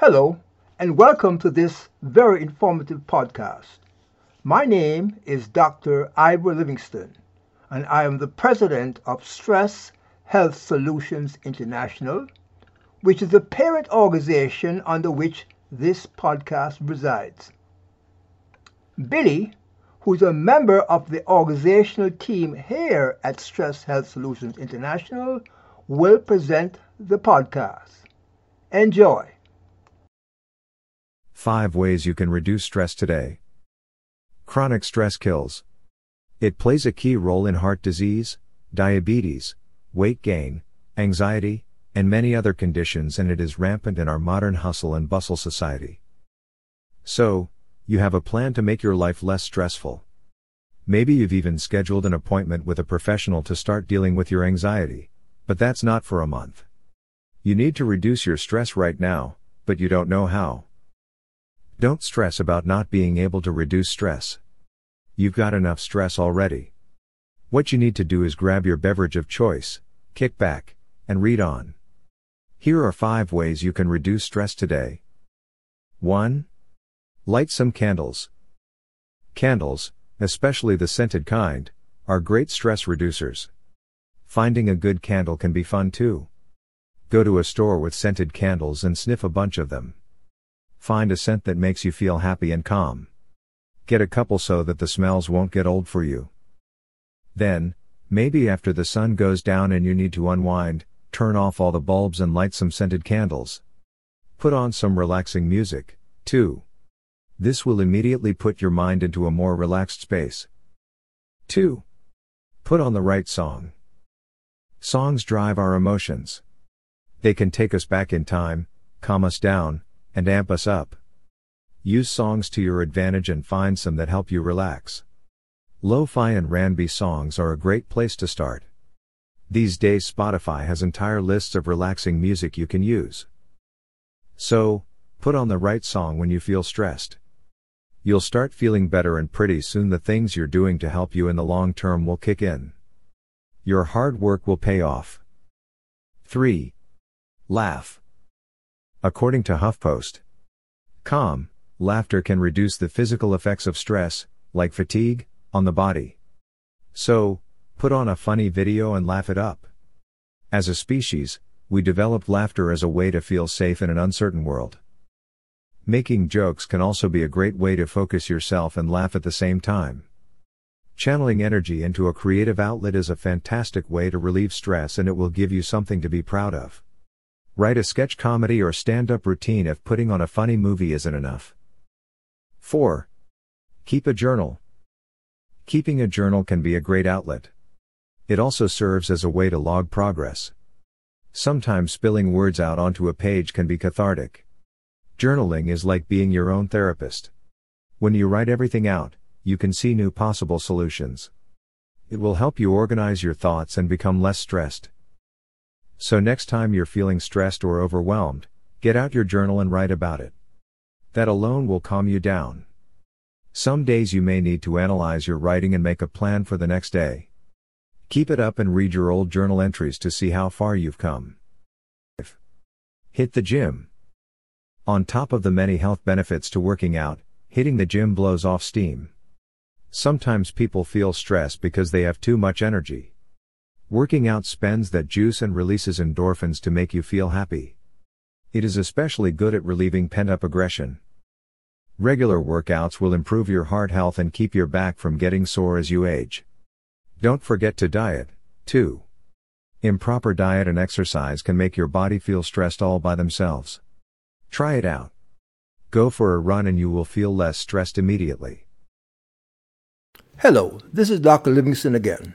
Hello, and welcome to this very informative podcast. My name is Dr. Ivor Livingston, and I am the president of Stress Health Solutions International, which is the parent organization under which this podcast resides. Billy, who's a member of the organizational team here at Stress Health Solutions International, will present the podcast. Enjoy. Five ways you can reduce stress today. Chronic stress kills. It plays a key role in heart disease, diabetes, weight gain, anxiety, and many other conditions, and it is rampant in our modern hustle and bustle society. So, you have a plan to make your life less stressful. Maybe you've even scheduled an appointment with a professional to start dealing with your anxiety, but that's not for a month. You need to reduce your stress right now, but you don't know how. Don't stress about not being able to reduce stress. You've got enough stress already. What you need to do is grab your beverage of choice, kick back, and read on. Here are 5 ways you can reduce stress today. 1. Light some candles. Candles, especially the scented kind, are great stress reducers. Finding a good candle can be fun too. Go to a store with scented candles and sniff a bunch of them. Find a scent that makes you feel happy and calm. Get a couple so that the smells won't get old for you. Then, maybe after the sun goes down and you need to unwind, turn off all the bulbs and light some scented candles. Put on some relaxing music, too. This will immediately put your mind into a more relaxed space. 2. Put on the right song. Songs drive our emotions. They can take us back in time, calm us down, and amp us up. Use songs to your advantage and find some that help you relax. Lo-fi and R&B songs are a great place to start. These days Spotify has entire lists of relaxing music you can use. So, put on the right song when you feel stressed. You'll start feeling better and pretty soon the things you're doing to help you in the long term will kick in. Your hard work will pay off. 3. Laugh. According to HuffPost. Com, laughter can reduce the physical effects of stress, like fatigue, on the body. So, put on a funny video and laugh it up. As a species, we developed laughter as a way to feel safe in an uncertain world. Making jokes can also be a great way to focus yourself and laugh at the same time. Channeling energy into a creative outlet is a fantastic way to relieve stress and it will give you something to be proud of. Write a sketch comedy or stand up routine if putting on a funny movie isn't enough. 4. Keep a journal. Keeping a journal can be a great outlet. It also serves as a way to log progress. Sometimes spilling words out onto a page can be cathartic. Journaling is like being your own therapist. When you write everything out, you can see new possible solutions. It will help you organize your thoughts and become less stressed. So next time you're feeling stressed or overwhelmed, get out your journal and write about it. That alone will calm you down. Some days you may need to analyze your writing and make a plan for the next day. Keep it up and read your old journal entries to see how far you've come. Hit the gym. On top of the many health benefits to working out, hitting the gym blows off steam. Sometimes people feel stressed because they have too much energy. Working out spends that juice and releases endorphins to make you feel happy. It is especially good at relieving pent up aggression. Regular workouts will improve your heart health and keep your back from getting sore as you age. Don't forget to diet, too. Improper diet and exercise can make your body feel stressed all by themselves. Try it out. Go for a run and you will feel less stressed immediately. Hello, this is Dr. Livingston again.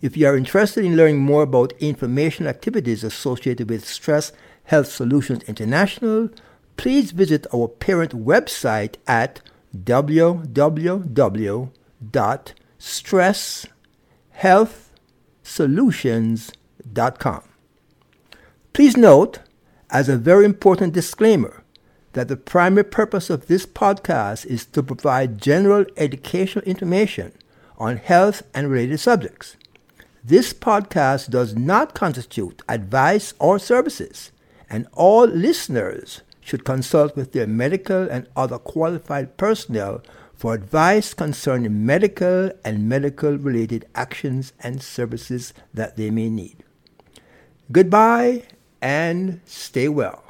if you are interested in learning more about information activities associated with Stress Health Solutions International, please visit our parent website at www.stresshealthsolutions.com. Please note, as a very important disclaimer, that the primary purpose of this podcast is to provide general educational information on health and related subjects. This podcast does not constitute advice or services, and all listeners should consult with their medical and other qualified personnel for advice concerning medical and medical related actions and services that they may need. Goodbye and stay well.